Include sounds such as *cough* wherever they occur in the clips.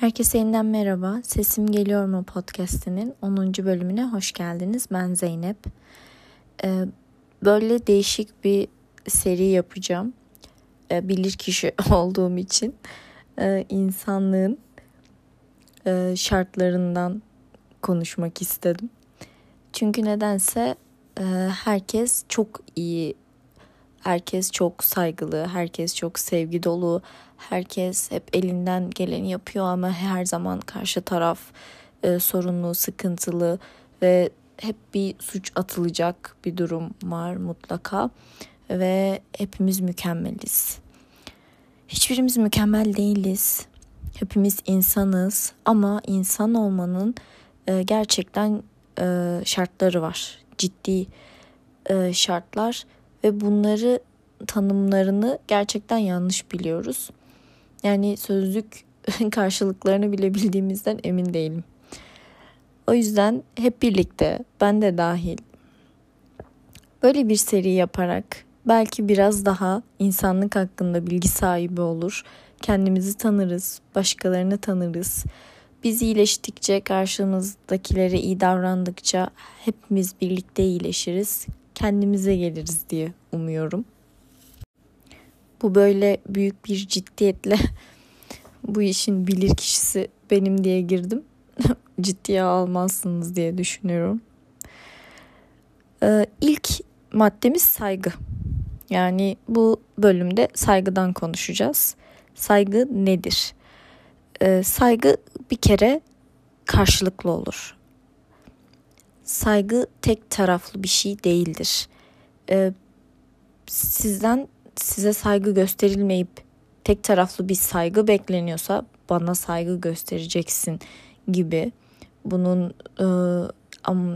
Herkese yeniden merhaba. Sesim Geliyor mu podcast'inin 10. bölümüne hoş geldiniz. Ben Zeynep. Ee, böyle değişik bir seri yapacağım. Ee, bilir kişi *laughs* olduğum için ee, insanlığın e, şartlarından konuşmak istedim. Çünkü nedense e, herkes çok iyi Herkes çok saygılı, herkes çok sevgi dolu, herkes hep elinden geleni yapıyor ama her zaman karşı taraf e, sorunlu, sıkıntılı ve hep bir suç atılacak bir durum var mutlaka ve hepimiz mükemmeliz. Hiçbirimiz mükemmel değiliz. Hepimiz insanız ama insan olmanın e, gerçekten e, şartları var. Ciddi e, şartlar ve bunları tanımlarını gerçekten yanlış biliyoruz. Yani sözlük *laughs* karşılıklarını bile bildiğimizden emin değilim. O yüzden hep birlikte ben de dahil böyle bir seri yaparak belki biraz daha insanlık hakkında bilgi sahibi olur. Kendimizi tanırız, başkalarını tanırız. Biz iyileştikçe, karşımızdakilere iyi davrandıkça hepimiz birlikte iyileşiriz kendimize geliriz diye umuyorum. Bu böyle büyük bir ciddiyetle *laughs* bu işin bilir kişisi benim diye girdim. *laughs* Ciddiye almazsınız diye düşünüyorum. Ee, ilk maddemiz saygı. Yani bu bölümde saygıdan konuşacağız. Saygı nedir? Ee, saygı bir kere karşılıklı olur saygı tek taraflı bir şey değildir. Ee, sizden size saygı gösterilmeyip tek taraflı bir saygı bekleniyorsa bana saygı göstereceksin gibi. Bunun e,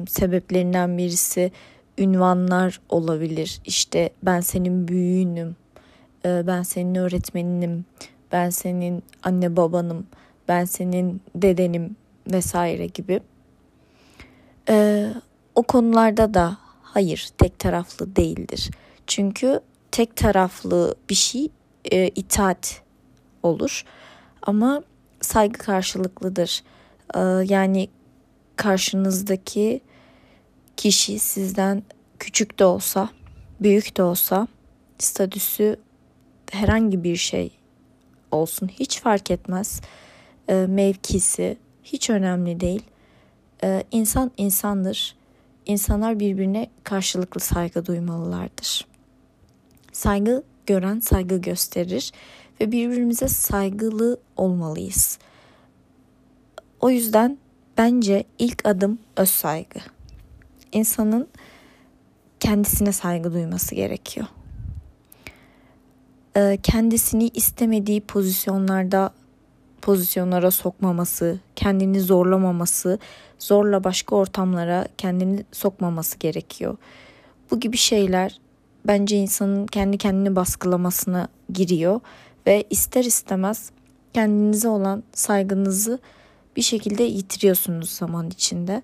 sebeplerinden birisi ünvanlar olabilir. İşte ben senin büyüğünüm, e, ben senin öğretmeninim, ben senin anne babanım, ben senin dedenim vesaire gibi. Ee, o konularda da hayır tek taraflı değildir. Çünkü tek taraflı bir şey e, itaat olur ama saygı karşılıklıdır. Ee, yani karşınızdaki kişi sizden küçük de olsa, büyük de olsa, statüsü herhangi bir şey olsun hiç fark etmez. E, mevkisi hiç önemli değil. Ee, insan insandır. İnsanlar birbirine karşılıklı saygı duymalılardır. Saygı gören saygı gösterir ve birbirimize saygılı olmalıyız. O yüzden bence ilk adım öz saygı. İnsanın kendisine saygı duyması gerekiyor. Ee, kendisini istemediği pozisyonlarda pozisyonlara sokmaması, kendini zorlamaması, zorla başka ortamlara kendini sokmaması gerekiyor. Bu gibi şeyler bence insanın kendi kendini baskılamasına giriyor ve ister istemez kendinize olan saygınızı bir şekilde yitiriyorsunuz zaman içinde.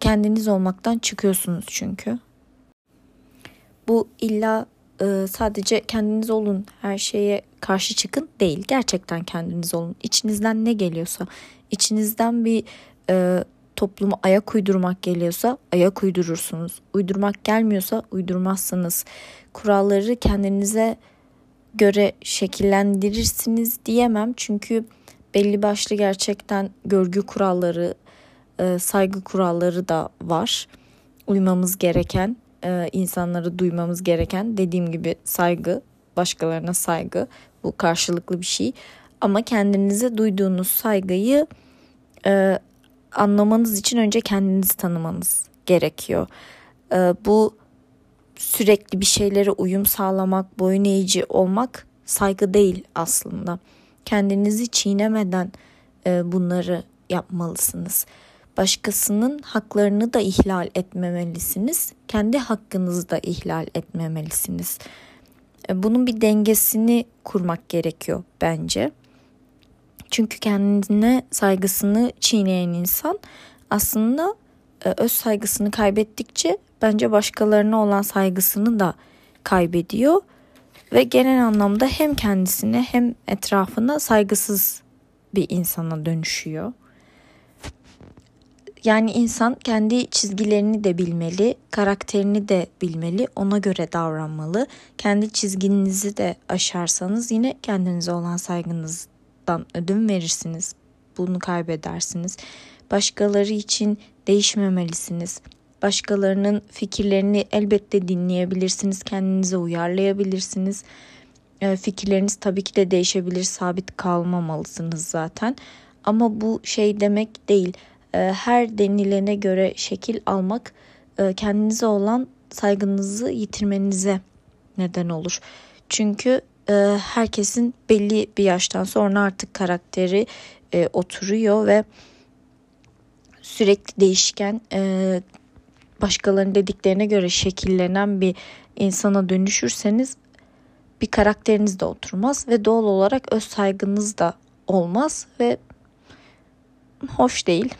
Kendiniz olmaktan çıkıyorsunuz çünkü. Bu illa e, sadece kendiniz olun her şeye karşı çıkın değil. Gerçekten kendiniz olun. İçinizden ne geliyorsa, içinizden bir e, toplumu ayak uydurmak geliyorsa ayak uydurursunuz. Uydurmak gelmiyorsa uydurmazsınız. Kuralları kendinize göre şekillendirirsiniz diyemem. Çünkü belli başlı gerçekten görgü kuralları, e, saygı kuralları da var. Uymamız gereken e, insanları duymamız gereken dediğim gibi saygı, başkalarına saygı bu karşılıklı bir şey. Ama kendinize duyduğunuz saygıyı e, anlamanız için önce kendinizi tanımanız gerekiyor. E, bu sürekli bir şeylere uyum sağlamak, boyun eğici olmak saygı değil aslında. Kendinizi çiğnemeden e, bunları yapmalısınız. Başkasının haklarını da ihlal etmemelisiniz. Kendi hakkınızı da ihlal etmemelisiniz. E, bunun bir dengesini kurmak gerekiyor bence. Çünkü kendine saygısını çiğneyen insan aslında e, öz saygısını kaybettikçe bence başkalarına olan saygısını da kaybediyor ve genel anlamda hem kendisine hem etrafına saygısız bir insana dönüşüyor. Yani insan kendi çizgilerini de bilmeli, karakterini de bilmeli, ona göre davranmalı. Kendi çizginizi de aşarsanız yine kendinize olan saygınızdan ödün verirsiniz. Bunu kaybedersiniz. Başkaları için değişmemelisiniz. Başkalarının fikirlerini elbette dinleyebilirsiniz, kendinize uyarlayabilirsiniz. E, fikirleriniz tabii ki de değişebilir, sabit kalmamalısınız zaten. Ama bu şey demek değil. E, her denilene göre şekil almak e, kendinize olan saygınızı yitirmenize neden olur. Çünkü herkesin belli bir yaştan sonra artık karakteri oturuyor ve sürekli değişken başkalarının dediklerine göre şekillenen bir insana dönüşürseniz bir karakteriniz de oturmaz ve doğal olarak öz saygınız da olmaz ve hoş değil.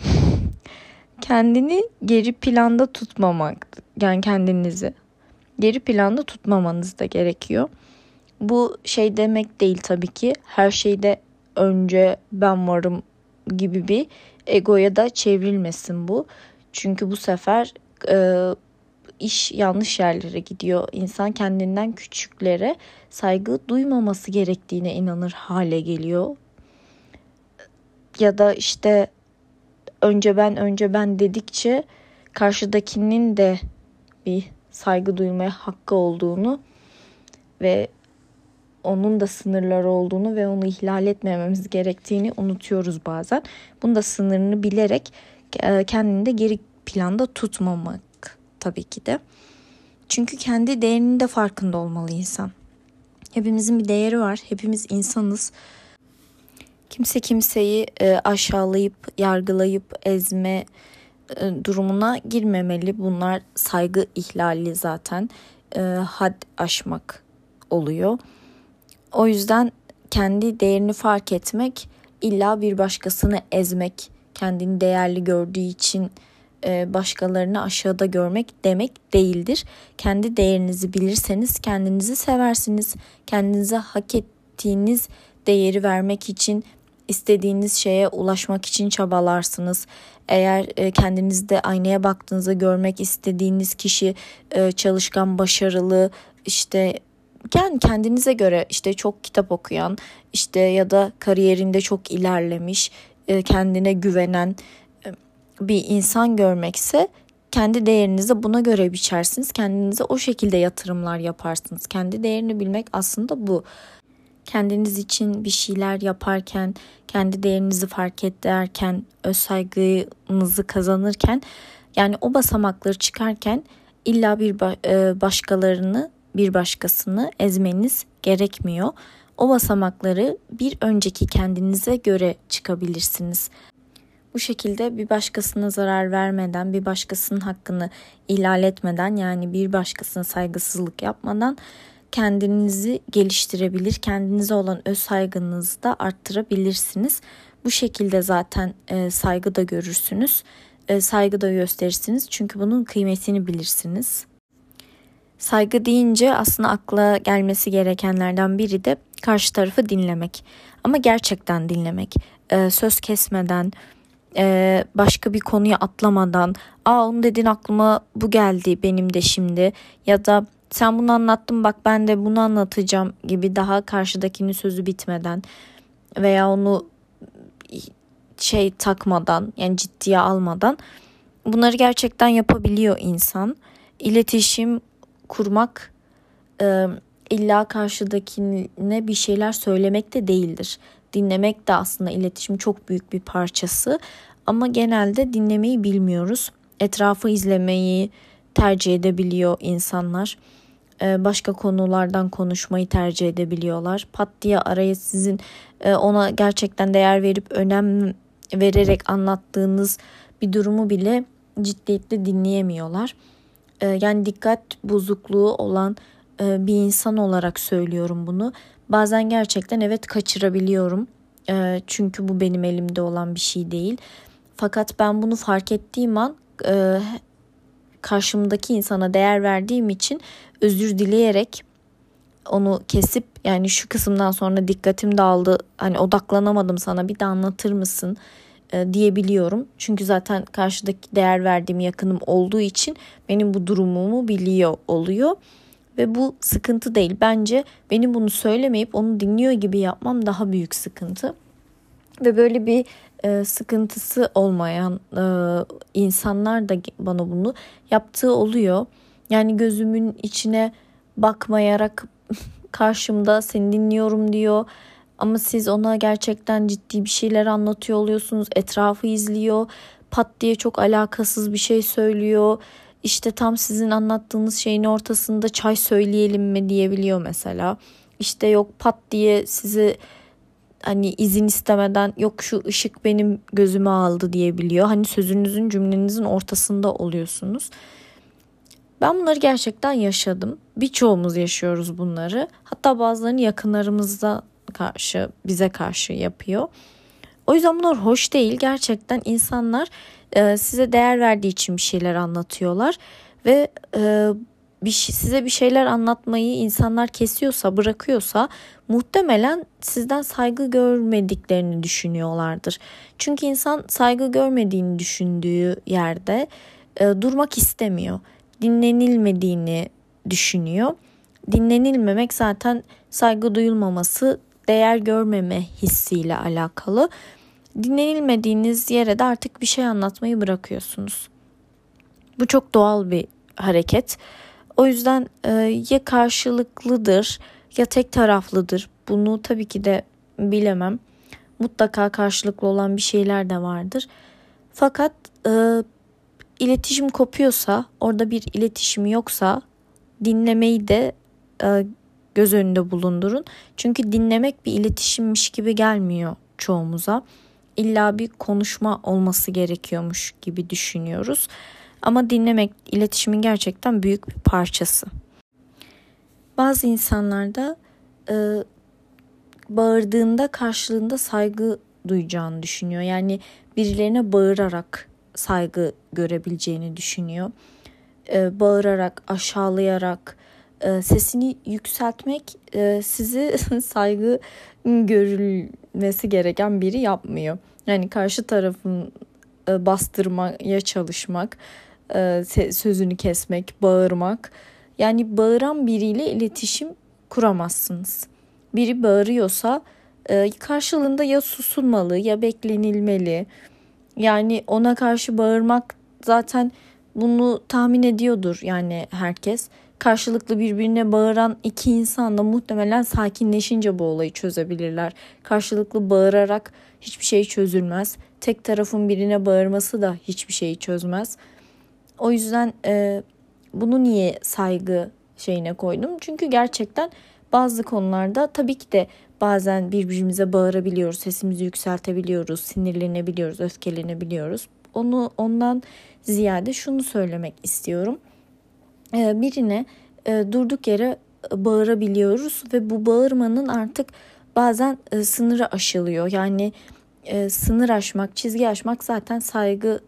*laughs* Kendini geri planda tutmamak yani kendinizi geri planda tutmamanız da gerekiyor. Bu şey demek değil tabii ki her şeyde önce ben varım gibi bir egoya da çevrilmesin bu. Çünkü bu sefer e, iş yanlış yerlere gidiyor. İnsan kendinden küçüklere saygı duymaması gerektiğine inanır hale geliyor. Ya da işte önce ben önce ben dedikçe karşıdakinin de bir saygı duymaya hakkı olduğunu ve onun da sınırları olduğunu ve onu ihlal etmememiz gerektiğini unutuyoruz bazen. Bunu da sınırını bilerek e, kendini de geri planda tutmamak tabii ki de. Çünkü kendi değerinin de farkında olmalı insan. Hepimizin bir değeri var. Hepimiz insanız. Kimse kimseyi e, aşağılayıp, yargılayıp, ezme e, durumuna girmemeli. Bunlar saygı ihlali zaten. Had aşmak oluyor. O yüzden kendi değerini fark etmek illa bir başkasını ezmek, kendini değerli gördüğü için e, başkalarını aşağıda görmek demek değildir. Kendi değerinizi bilirseniz kendinizi seversiniz. Kendinize hak ettiğiniz değeri vermek için istediğiniz şeye ulaşmak için çabalarsınız. Eğer e, kendinizde aynaya baktığınızda görmek istediğiniz kişi e, çalışkan, başarılı, işte yani kendinize göre işte çok kitap okuyan, işte ya da kariyerinde çok ilerlemiş, kendine güvenen, bir insan görmekse kendi değerinizi buna göre biçersiniz. Kendinize o şekilde yatırımlar yaparsınız. Kendi değerini bilmek aslında bu. Kendiniz için bir şeyler yaparken, kendi değerinizi fark ederken, öz saygınızı kazanırken yani o basamakları çıkarken illa bir e, başkalarını, bir başkasını ezmeniz gerekmiyor. O basamakları bir önceki kendinize göre çıkabilirsiniz. Bu şekilde bir başkasına zarar vermeden, bir başkasının hakkını ihlal etmeden yani bir başkasına saygısızlık yapmadan kendinizi geliştirebilir, kendinize olan öz saygınızı da arttırabilirsiniz. Bu şekilde zaten e, saygı da görürsünüz, e, saygı da gösterirsiniz çünkü bunun kıymetini bilirsiniz. Saygı deyince aslında akla gelmesi gerekenlerden biri de karşı tarafı dinlemek. Ama gerçekten dinlemek, e, söz kesmeden, e, başka bir konuya atlamadan aa onu dedin aklıma bu geldi benim de şimdi ya da sen bunu anlattın bak ben de bunu anlatacağım gibi daha karşıdakinin sözü bitmeden veya onu şey takmadan yani ciddiye almadan bunları gerçekten yapabiliyor insan. İletişim kurmak e, illa karşıdakine bir şeyler söylemek de değildir. Dinlemek de aslında iletişim çok büyük bir parçası ama genelde dinlemeyi bilmiyoruz. Etrafı izlemeyi tercih edebiliyor insanlar. Ee, başka konulardan konuşmayı tercih edebiliyorlar. Pat diye araya sizin e, ona gerçekten değer verip önem vererek anlattığınız bir durumu bile ciddiyetle dinleyemiyorlar. Ee, yani dikkat bozukluğu olan e, bir insan olarak söylüyorum bunu. Bazen gerçekten evet kaçırabiliyorum. E, çünkü bu benim elimde olan bir şey değil. Fakat ben bunu fark ettiğim an e, karşımdaki insana değer verdiğim için özür dileyerek onu kesip yani şu kısımdan sonra dikkatim dağıldı hani odaklanamadım sana bir de anlatır mısın e, diyebiliyorum. Çünkü zaten karşıdaki değer verdiğim yakınım olduğu için benim bu durumumu biliyor oluyor. Ve bu sıkıntı değil. Bence benim bunu söylemeyip onu dinliyor gibi yapmam daha büyük sıkıntı. Ve böyle bir e, sıkıntısı olmayan e, insanlar da bana bunu yaptığı oluyor. Yani gözümün içine bakmayarak *laughs* karşımda seni dinliyorum diyor. Ama siz ona gerçekten ciddi bir şeyler anlatıyor oluyorsunuz. Etrafı izliyor. Pat diye çok alakasız bir şey söylüyor. İşte tam sizin anlattığınız şeyin ortasında çay söyleyelim mi diyebiliyor mesela. İşte yok pat diye sizi hani izin istemeden yok şu ışık benim gözümü aldı diyebiliyor. Hani sözünüzün cümlenizin ortasında oluyorsunuz. Ben bunları gerçekten yaşadım. Birçoğumuz yaşıyoruz bunları. Hatta bazılarını yakınlarımızda karşı, bize karşı yapıyor. O yüzden bunlar hoş değil. Gerçekten insanlar e, size değer verdiği için bir şeyler anlatıyorlar ve e, bir size bir şeyler anlatmayı insanlar kesiyorsa, bırakıyorsa muhtemelen sizden saygı görmediklerini düşünüyorlardır. Çünkü insan saygı görmediğini düşündüğü yerde e, durmak istemiyor. Dinlenilmediğini düşünüyor. Dinlenilmemek zaten saygı duyulmaması, değer görmeme hissiyle alakalı. Dinlenilmediğiniz yere de artık bir şey anlatmayı bırakıyorsunuz. Bu çok doğal bir hareket. O yüzden e, ya karşılıklıdır ya tek taraflıdır. Bunu tabii ki de bilemem. Mutlaka karşılıklı olan bir şeyler de vardır. Fakat e, iletişim kopuyorsa, orada bir iletişim yoksa dinlemeyi de e, göz önünde bulundurun. Çünkü dinlemek bir iletişimmiş gibi gelmiyor çoğumuza. İlla bir konuşma olması gerekiyormuş gibi düşünüyoruz. Ama dinlemek iletişimin gerçekten büyük bir parçası. Bazı insanlarda e, bağırdığında karşılığında saygı duyacağını düşünüyor. Yani birilerine bağırarak saygı görebileceğini düşünüyor. E, bağırarak, aşağılayarak, e, sesini yükseltmek e, sizi *laughs* saygı görülmesi gereken biri yapmıyor. Yani karşı tarafın e, bastırmaya çalışmak, sözünü kesmek, bağırmak. Yani bağıran biriyle iletişim kuramazsınız. Biri bağırıyorsa e, karşılığında ya susulmalı ya beklenilmeli. Yani ona karşı bağırmak zaten bunu tahmin ediyordur yani herkes. Karşılıklı birbirine bağıran iki insan da muhtemelen sakinleşince bu olayı çözebilirler. Karşılıklı bağırarak hiçbir şey çözülmez. Tek tarafın birine bağırması da hiçbir şeyi çözmez. O yüzden e, bunu niye saygı şeyine koydum? Çünkü gerçekten bazı konularda tabii ki de bazen birbirimize bağırabiliyoruz, sesimizi yükseltebiliyoruz, sinirlenebiliyoruz, öfkelenebiliyoruz. Onu ondan ziyade şunu söylemek istiyorum. E, birine e, durduk yere bağırabiliyoruz ve bu bağırmanın artık bazen e, sınırı aşılıyor. Yani e, sınır aşmak, çizgi aşmak zaten saygı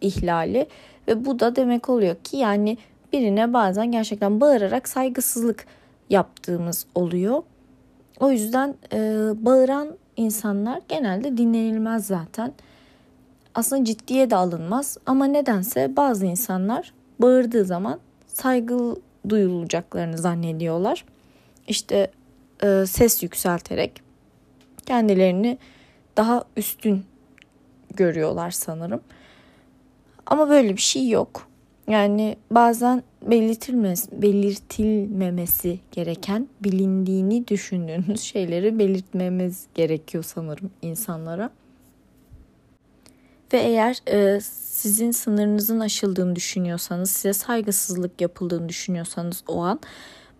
ihlali ve bu da demek oluyor ki yani birine bazen gerçekten bağırarak saygısızlık yaptığımız oluyor. O yüzden e, bağıran insanlar genelde dinlenilmez zaten. Aslında ciddiye de alınmaz ama nedense bazı insanlar bağırdığı zaman saygı duyulacaklarını zannediyorlar. İşte e, ses yükselterek kendilerini daha üstün görüyorlar sanırım. Ama böyle bir şey yok. Yani bazen belirtilmez, belirtilmemesi gereken, bilindiğini düşündüğünüz şeyleri belirtmemiz gerekiyor sanırım insanlara. Ve eğer e, sizin sınırınızın aşıldığını düşünüyorsanız, size saygısızlık yapıldığını düşünüyorsanız o an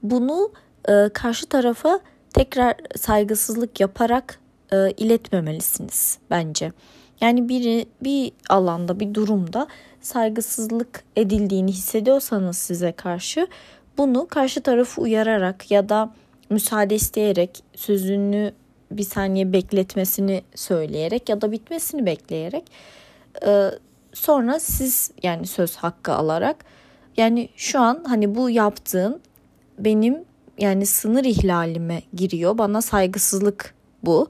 bunu e, karşı tarafa tekrar saygısızlık yaparak e, iletmemelisiniz bence. Yani biri bir alanda bir durumda saygısızlık edildiğini hissediyorsanız size karşı bunu karşı tarafı uyararak ya da müsaade isteyerek sözünü bir saniye bekletmesini söyleyerek ya da bitmesini bekleyerek e, sonra siz yani söz hakkı alarak yani şu an hani bu yaptığın benim yani sınır ihlalime giriyor. Bana saygısızlık bu.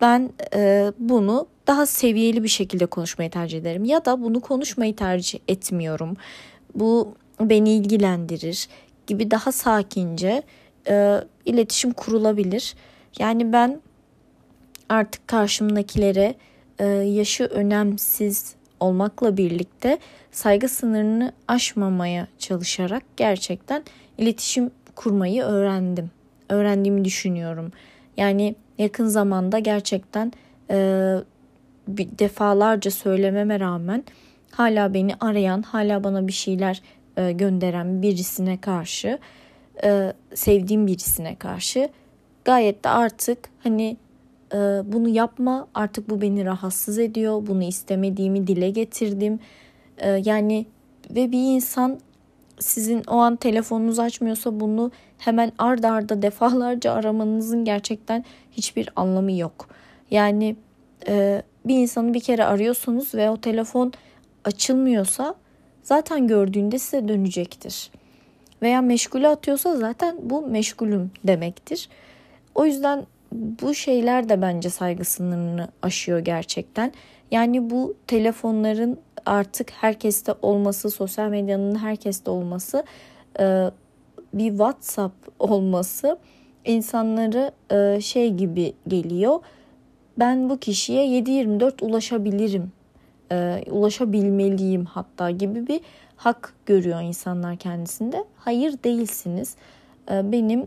Ben e, bunu daha seviyeli bir şekilde konuşmayı tercih ederim ya da bunu konuşmayı tercih etmiyorum. Bu beni ilgilendirir gibi daha sakince e, iletişim kurulabilir. Yani ben artık karşımdakilere yaşı önemsiz olmakla birlikte saygı sınırını aşmamaya çalışarak gerçekten iletişim kurmayı öğrendim. Öğrendiğimi düşünüyorum. Yani yakın zamanda gerçekten e, bir defalarca söylememe rağmen hala beni arayan, hala bana bir şeyler e, gönderen birisine karşı, e, sevdiğim birisine karşı gayet de artık hani e, bunu yapma artık bu beni rahatsız ediyor, bunu istemediğimi dile getirdim. E, yani ve bir insan sizin o an telefonunuzu açmıyorsa bunu hemen ardarda arda defalarca aramanızın gerçekten hiçbir anlamı yok. Yani e, bir insanı bir kere arıyorsunuz ve o telefon açılmıyorsa zaten gördüğünde size dönecektir. Veya meşgule atıyorsa zaten bu meşgulüm demektir. O yüzden bu şeyler de bence saygı sınırını aşıyor gerçekten. Yani bu telefonların artık herkeste olması, sosyal medyanın herkeste olması, e, bir WhatsApp olması insanları e, şey gibi geliyor. Ben bu kişiye 7-24 ulaşabilirim, e, ulaşabilmeliyim hatta gibi bir hak görüyor insanlar kendisinde. Hayır değilsiniz. Benim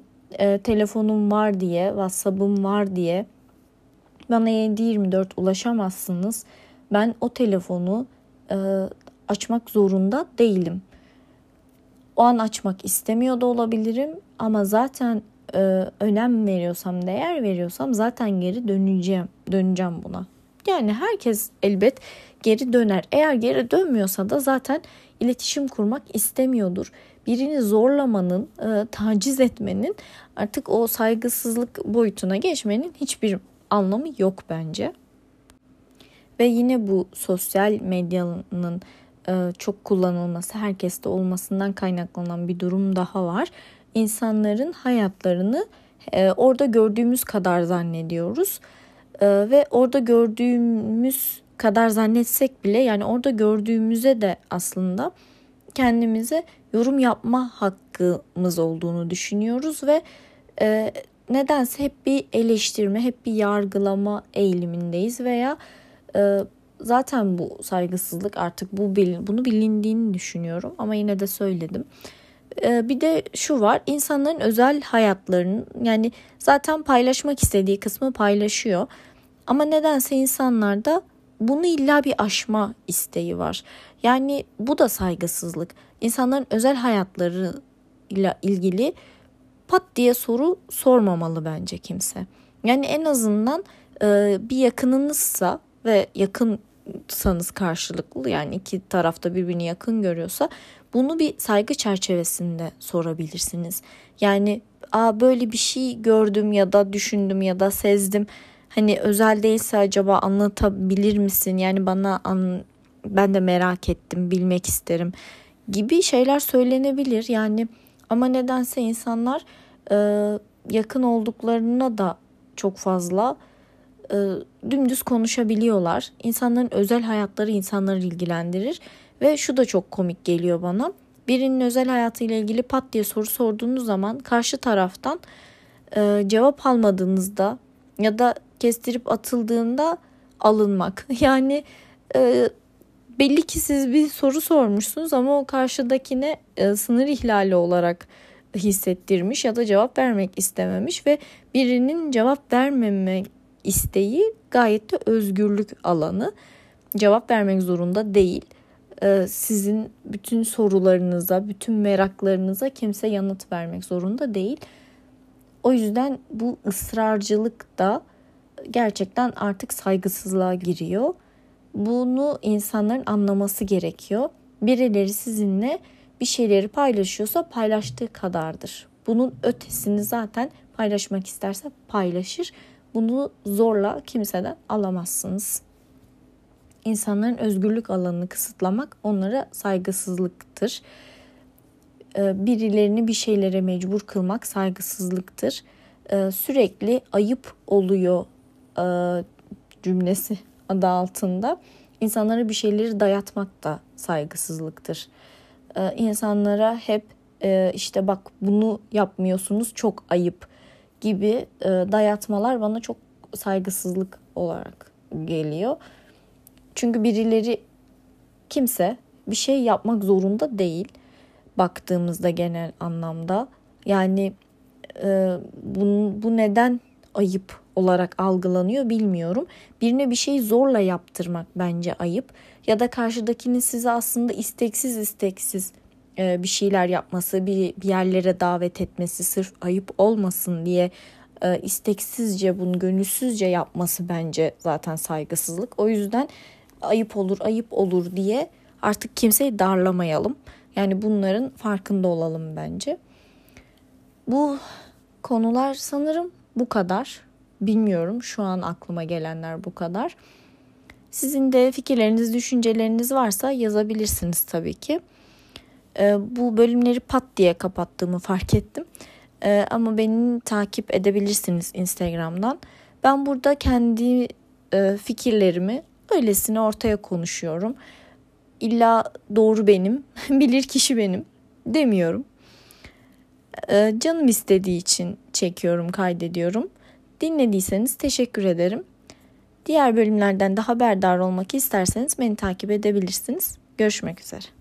telefonum var diye, WhatsApp'ım var diye bana 7-24 ulaşamazsınız. Ben o telefonu e, açmak zorunda değilim. O an açmak istemiyor da olabilirim ama zaten e, önem veriyorsam, değer veriyorsam zaten geri döneceğim, döneceğim buna. Yani herkes elbet geri döner. Eğer geri dönmüyorsa da zaten iletişim kurmak istemiyordur. Birini zorlamanın, e, taciz etmenin, artık o saygısızlık boyutuna geçmenin hiçbir anlamı yok bence. Ve yine bu sosyal medyanın e, çok kullanılması, herkeste olmasından kaynaklanan bir durum daha var. İnsanların hayatlarını e, orada gördüğümüz kadar zannediyoruz. E, ve orada gördüğümüz kadar zannetsek bile yani orada gördüğümüze de aslında kendimize yorum yapma hakkımız olduğunu düşünüyoruz ve nedense hep bir eleştirme, hep bir yargılama eğilimindeyiz veya e, zaten bu saygısızlık artık bu bunu bilindiğini düşünüyorum ama yine de söyledim. E, bir de şu var insanların özel hayatlarının yani zaten paylaşmak istediği kısmı paylaşıyor. Ama nedense insanlarda bunu illa bir aşma isteği var. Yani bu da saygısızlık. İnsanların özel hayatlarıyla ilgili pat diye soru sormamalı bence kimse. Yani en azından e, bir yakınınızsa ve yakınsanız karşılıklı yani iki tarafta birbirini yakın görüyorsa bunu bir saygı çerçevesinde sorabilirsiniz. Yani Aa, böyle bir şey gördüm ya da düşündüm ya da sezdim. Hani özel değilse acaba anlatabilir misin? Yani bana an, ben de merak ettim, bilmek isterim gibi şeyler söylenebilir. Yani ama nedense insanlar e, yakın olduklarına da çok fazla e, dümdüz konuşabiliyorlar. İnsanların özel hayatları insanları ilgilendirir ve şu da çok komik geliyor bana. Birinin özel hayatıyla ilgili pat diye soru sorduğunuz zaman karşı taraftan e, cevap almadığınızda ya da kestirip atıldığında alınmak. *laughs* Yani e, belli ki siz bir soru sormuşsunuz ama o karşıdakine e, sınır ihlali olarak hissettirmiş ya da cevap vermek istememiş ve birinin cevap vermemek isteği gayet de özgürlük alanı. Cevap vermek zorunda değil. Ee, sizin bütün sorularınıza, bütün meraklarınıza kimse yanıt vermek zorunda değil. O yüzden bu ısrarcılık da gerçekten artık saygısızlığa giriyor. Bunu insanların anlaması gerekiyor. Birileri sizinle bir şeyleri paylaşıyorsa paylaştığı kadardır. Bunun ötesini zaten paylaşmak isterse paylaşır. Bunu zorla kimseden alamazsınız. İnsanların özgürlük alanını kısıtlamak onlara saygısızlıktır. e, birilerini bir şeylere mecbur kılmak saygısızlıktır. E, sürekli ayıp oluyor e, cümlesi adı altında insanlara bir şeyleri dayatmak da saygısızlıktır. İnsanlara hep işte bak bunu yapmıyorsunuz çok ayıp gibi dayatmalar bana çok saygısızlık olarak geliyor. Çünkü birileri kimse bir şey yapmak zorunda değil baktığımızda genel anlamda. Yani e, bu, bu neden ayıp olarak algılanıyor bilmiyorum. Birine bir şeyi zorla yaptırmak bence ayıp. Ya da karşıdakinin size aslında isteksiz isteksiz e, bir şeyler yapması, bir, bir yerlere davet etmesi sırf ayıp olmasın diye e, isteksizce bunu gönülsüzce yapması bence zaten saygısızlık. O yüzden ayıp olur, ayıp olur diye artık kimseyi darlamayalım. Yani bunların farkında olalım bence. Bu konular sanırım bu kadar. Bilmiyorum şu an aklıma gelenler bu kadar. Sizin de fikirleriniz, düşünceleriniz varsa yazabilirsiniz tabii ki. Ee, bu bölümleri pat diye kapattığımı fark ettim. Ee, ama beni takip edebilirsiniz Instagram'dan. Ben burada kendi e, fikirlerimi öylesine ortaya konuşuyorum. İlla doğru benim, *laughs* bilir kişi benim demiyorum. Ee, canım istediği için çekiyorum, kaydediyorum. Dinlediyseniz teşekkür ederim. Diğer bölümlerden de haberdar olmak isterseniz beni takip edebilirsiniz. Görüşmek üzere.